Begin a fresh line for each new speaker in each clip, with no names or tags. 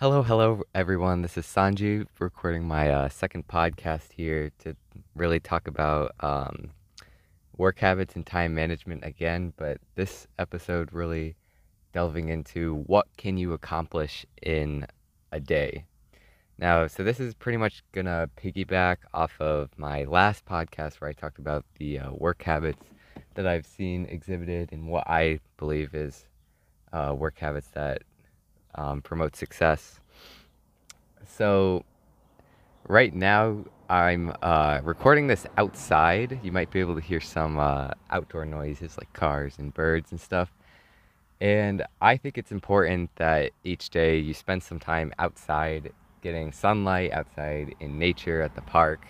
Hello, hello, everyone. This is Sanji recording my uh, second podcast here to really talk about um, work habits and time management again. But this episode really delving into what can you accomplish in a day. Now, so this is pretty much gonna piggyback off of my last podcast where I talked about the uh, work habits that I've seen exhibited and what I believe is uh, work habits that um, promote success. So, right now I'm uh, recording this outside. You might be able to hear some uh, outdoor noises like cars and birds and stuff. And I think it's important that each day you spend some time outside getting sunlight, outside in nature, at the park.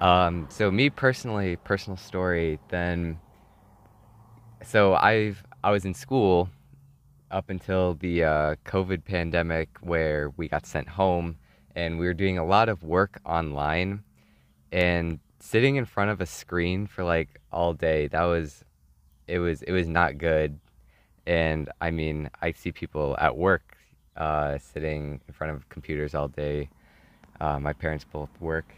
Um, so me personally, personal story, then so I've I was in school up until the uh, COVID pandemic where we got sent home and we were doing a lot of work online and sitting in front of a screen for like all day that was it was it was not good. And i mean i see people at work uh, sitting in front of computers all day. Uh, my parents both work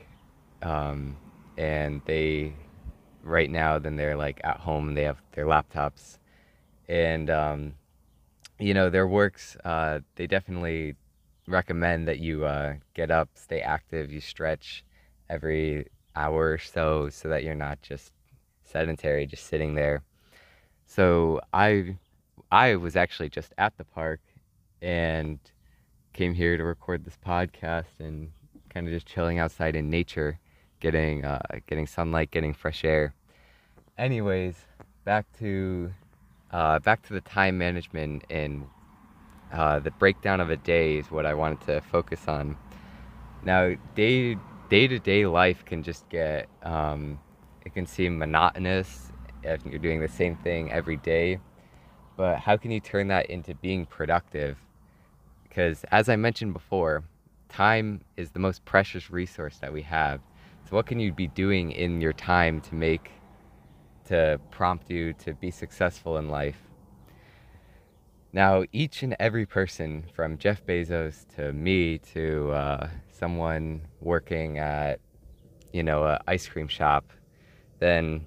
um, and they right now then they're like at home they have their laptops. And um, you know their works uh, they definitely recommend that you uh, get up stay active you stretch every hour or so so that you're not just sedentary just sitting there. So i i was actually just at the park and came here to record this podcast and kind of just chilling outside in nature getting uh, getting sunlight getting fresh air. Anyways back to uh, back to the time management and uh, the breakdown of a day is what I wanted to focus on. Now, day day to day life can just get um, it can seem monotonous if you're doing the same thing every day. But how can you turn that into being productive? Because as I mentioned before, time is the most precious resource that we have. So what can you be doing in your time to make to prompt you to be successful in life. Now, each and every person, from Jeff Bezos to me to uh, someone working at, you know, an ice cream shop, then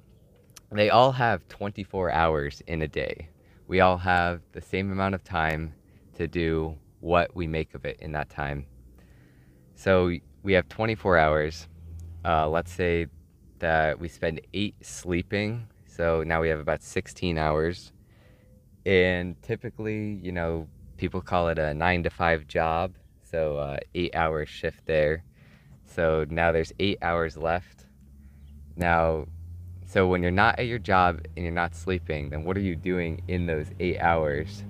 they all have 24 hours in a day. We all have the same amount of time to do what we make of it in that time. So we have 24 hours. Uh, let's say that we spend eight sleeping so now we have about 16 hours. And typically, you know, people call it a nine to five job. So uh, eight hour shift there. So now there's eight hours left. Now, so when you're not at your job and you're not sleeping, then what are you doing in those eight hours?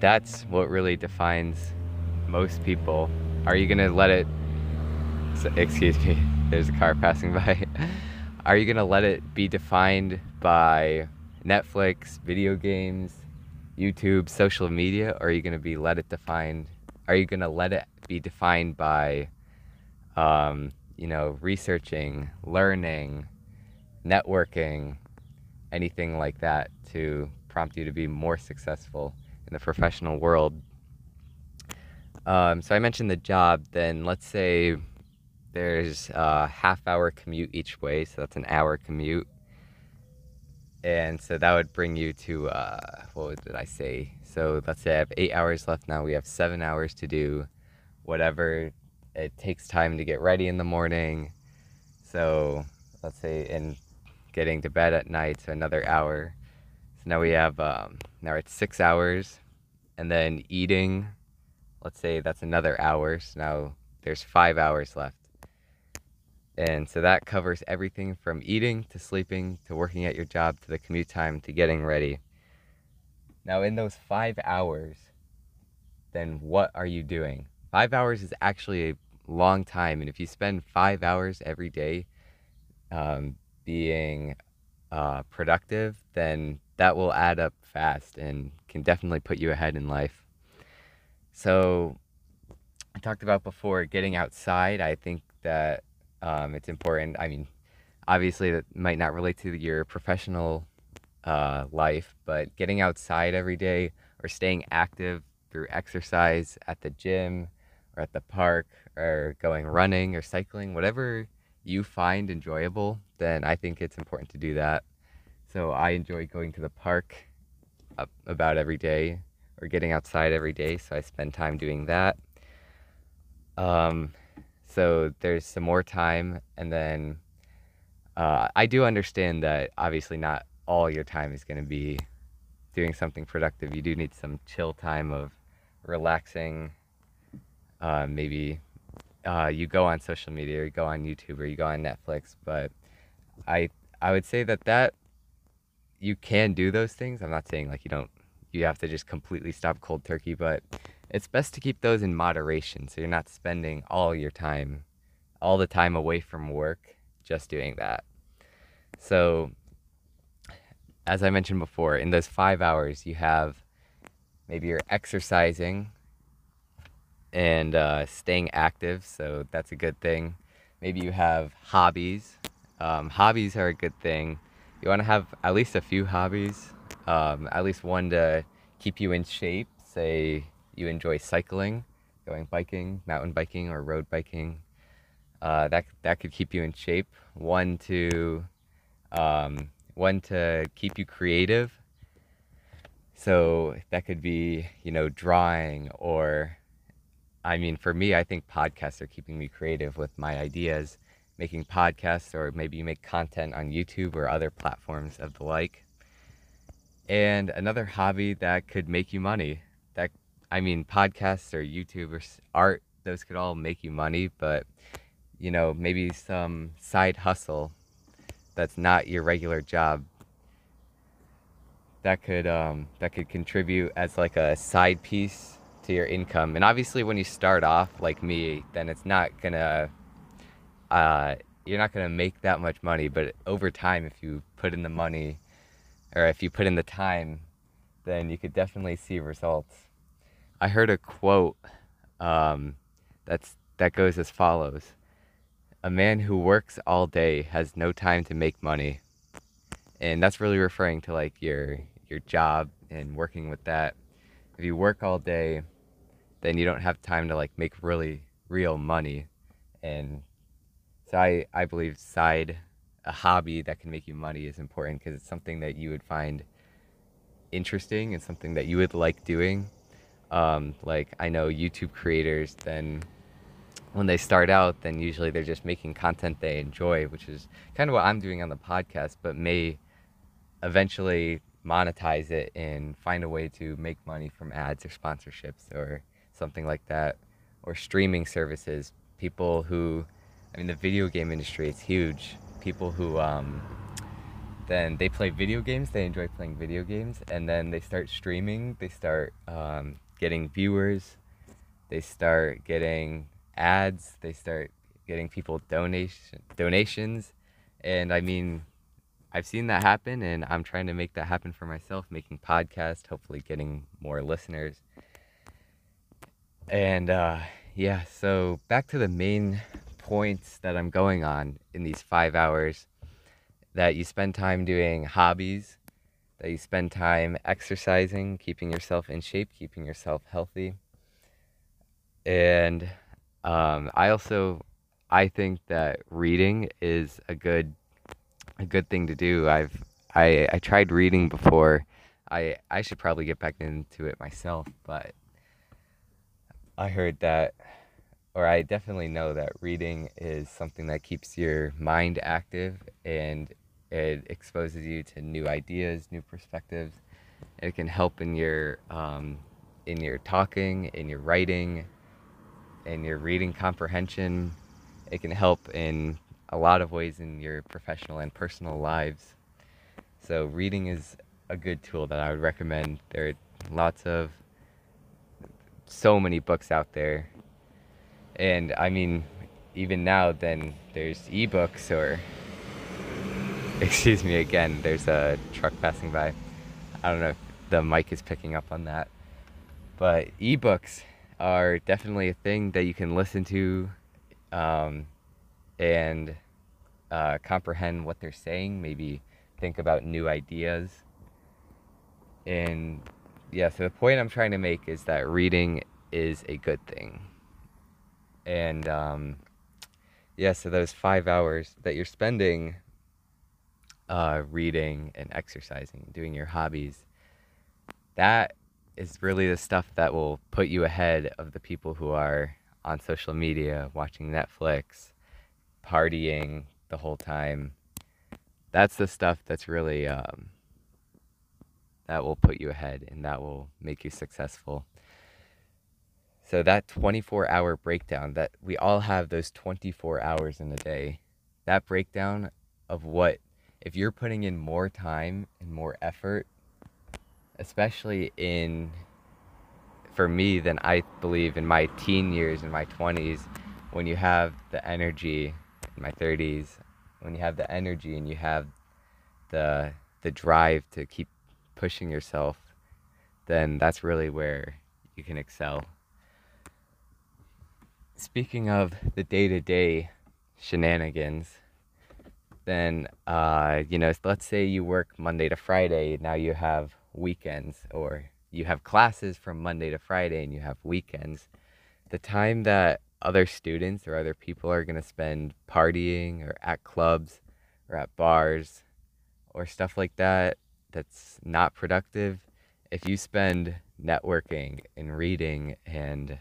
That's what really defines most people. Are you gonna let it? Excuse me. There's a car passing by. are you going to let it be defined by Netflix, video games, YouTube, social media, or are you going to be let it defined? Are you going to let it be defined by, um, you know, researching, learning, networking, anything like that to prompt you to be more successful in the professional world? Um, so I mentioned the job. Then let's say there's a half hour commute each way, so that's an hour commute. And so that would bring you to, uh, what did I say? So let's say I have eight hours left now. We have seven hours to do whatever it takes time to get ready in the morning. So let's say, in getting to bed at night, so another hour. So now we have, um, now it's six hours. And then eating, let's say that's another hour. So now there's five hours left. And so that covers everything from eating to sleeping to working at your job to the commute time to getting ready. Now, in those five hours, then what are you doing? Five hours is actually a long time. And if you spend five hours every day um, being uh, productive, then that will add up fast and can definitely put you ahead in life. So, I talked about before getting outside. I think that um, it's important. I mean, obviously, that might not relate to your professional uh, life, but getting outside every day or staying active through exercise at the gym or at the park or going running or cycling, whatever you find enjoyable, then I think it's important to do that. So I enjoy going to the park about every day or getting outside every day. So I spend time doing that. Um, so there's some more time. And then uh, I do understand that obviously not all your time is going to be doing something productive. You do need some chill time of relaxing. Uh, maybe uh, you go on social media or you go on YouTube or you go on Netflix. But I I would say that that you can do those things. I'm not saying like you don't you have to just completely stop cold turkey, but it's best to keep those in moderation so you're not spending all your time all the time away from work just doing that. So as I mentioned before, in those 5 hours you have maybe you're exercising and uh, staying active, so that's a good thing. Maybe you have hobbies. Um, hobbies are a good thing. You want to have at least a few hobbies, um, at least one to keep you in shape. Say you enjoy cycling, going biking, mountain biking, or road biking. Uh, that that could keep you in shape. One to um, one to keep you creative. So that could be you know drawing or I mean, for me, I think podcasts are keeping me creative with my ideas, making podcasts, or maybe you make content on YouTube or other platforms of the like. And another hobby that could make you money. I mean, podcasts or YouTube or art, those could all make you money, but you know, maybe some side hustle that's not your regular job that could um, that could contribute as like a side piece to your income. And obviously, when you start off like me, then it's not gonna, uh, you're not gonna make that much money. But over time, if you put in the money, or if you put in the time, then you could definitely see results. I heard a quote um, that's that goes as follows: "A man who works all day has no time to make money," and that's really referring to like your your job and working with that. If you work all day, then you don't have time to like make really real money. And so I, I believe side, a hobby that can make you money is important because it's something that you would find interesting and something that you would like doing. Um, like I know YouTube creators, then when they start out, then usually they're just making content they enjoy, which is kind of what I'm doing on the podcast, but may eventually monetize it and find a way to make money from ads or sponsorships or something like that, or streaming services. People who, I mean, the video game industry is huge. People who, um, then they play video games, they enjoy playing video games, and then they start streaming, they start um, getting viewers, they start getting ads, they start getting people donation donations, and I mean, I've seen that happen, and I'm trying to make that happen for myself, making podcasts, hopefully getting more listeners. And uh, yeah, so back to the main points that I'm going on in these five hours that you spend time doing hobbies, that you spend time exercising, keeping yourself in shape, keeping yourself healthy. And um, I also I think that reading is a good a good thing to do. I've I I tried reading before. I I should probably get back into it myself, but I heard that, or I definitely know that reading is something that keeps your mind active and it exposes you to new ideas, new perspectives. It can help in your um, in your talking, in your writing, in your reading comprehension. It can help in a lot of ways in your professional and personal lives. So reading is a good tool that I would recommend. There are lots of so many books out there. And I mean, even now, then there's ebooks or, excuse me again, there's a truck passing by. I don't know if the mic is picking up on that. But ebooks are definitely a thing that you can listen to um, and uh, comprehend what they're saying, maybe think about new ideas. And yeah, so the point I'm trying to make is that reading is a good thing. And um, yeah, so those five hours that you're spending uh, reading and exercising, doing your hobbies, that is really the stuff that will put you ahead of the people who are on social media, watching Netflix, partying the whole time. That's the stuff that's really um, that will put you ahead and that will make you successful. So that 24 hour breakdown that we all have those 24 hours in a day. That breakdown of what if you're putting in more time and more effort, especially in for me than I believe in my teen years in my 20s when you have the energy in my 30s when you have the energy and you have the the drive to keep pushing yourself then that's really where you can excel. Speaking of the day-to-day shenanigans then uh, you know let's say you work monday to friday now you have weekends or you have classes from monday to friday and you have weekends. The time that other students or other people are going to spend partying or at clubs or at bars or stuff like that that's not productive if you spend networking and reading and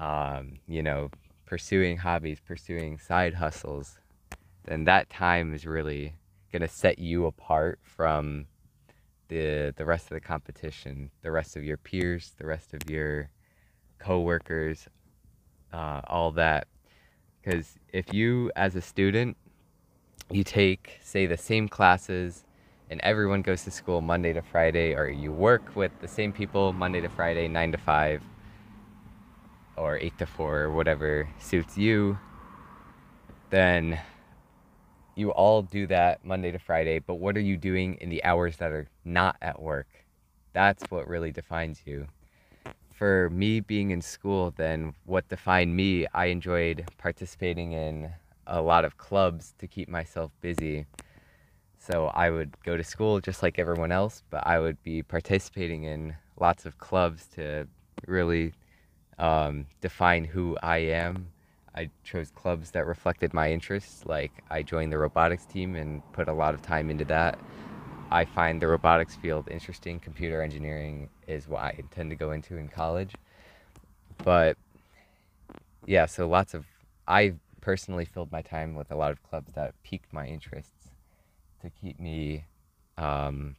um, you know pursuing hobbies pursuing side hustles then that time is really going to set you apart from the the rest of the competition the rest of your peers the rest of your coworkers uh, all that. Because if you, as a student, you take, say, the same classes and everyone goes to school Monday to Friday, or you work with the same people Monday to Friday, 9 to 5, or 8 to 4, or whatever suits you, then you all do that Monday to Friday, but what are you doing in the hours that are not at work? That's what really defines you for me being in school, then what defined me, I enjoyed participating in a lot of clubs to keep myself busy. So I would go to school just like everyone else, but I would be participating in lots of clubs to really um, define who I am. I chose clubs that reflected my interests, like I joined the robotics team and put a lot of time into that. I find the robotics field interesting. Computer engineering is what I intend to go into in college. But yeah, so lots of I personally filled my time with a lot of clubs that piqued my interests to keep me um,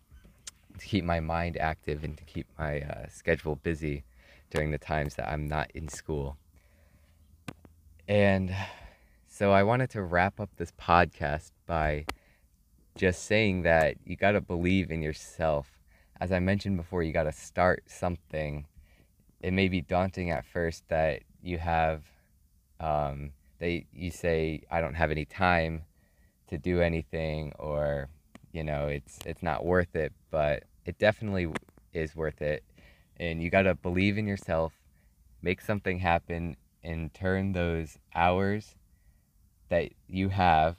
to keep my mind active and to keep my uh, schedule busy during the times that I'm not in school. And so I wanted to wrap up this podcast by just saying that you got to believe in yourself. As I mentioned before, you got to start something. It may be daunting at first that you have, um, that you say, I don't have any time to do anything, or, you know, it's, it's not worth it, but it definitely is worth it. And you got to believe in yourself, make something happen, and turn those hours that you have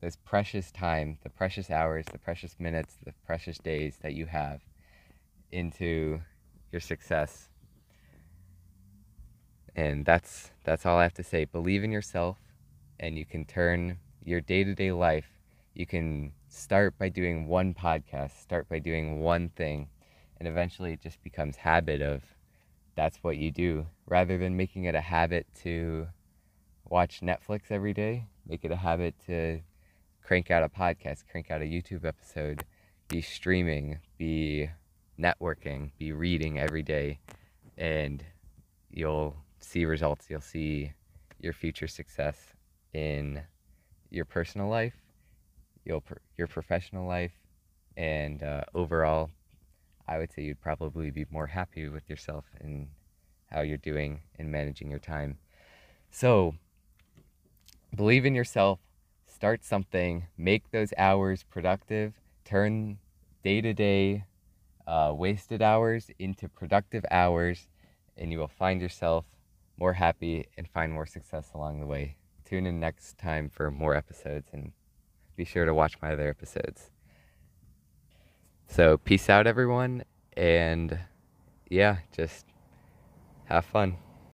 this precious time, the precious hours, the precious minutes, the precious days that you have into your success. And that's that's all I have to say. Believe in yourself and you can turn your day-to-day life. You can start by doing one podcast, start by doing one thing, and eventually it just becomes habit of that's what you do rather than making it a habit to watch Netflix every day, make it a habit to crank out a podcast, crank out a YouTube episode, be streaming, be networking, be reading every day, and you'll see results. You'll see your future success in your personal life, your your professional life, and uh, overall, I would say you'd probably be more happy with yourself and how you're doing and managing your time. So, believe in yourself, start something, make those hours productive, turn day to day wasted hours into productive hours, and you will find yourself more happy and find more success along the way. Tune in next time for more episodes and be sure to watch my other episodes. So, peace out, everyone, and yeah, just have fun.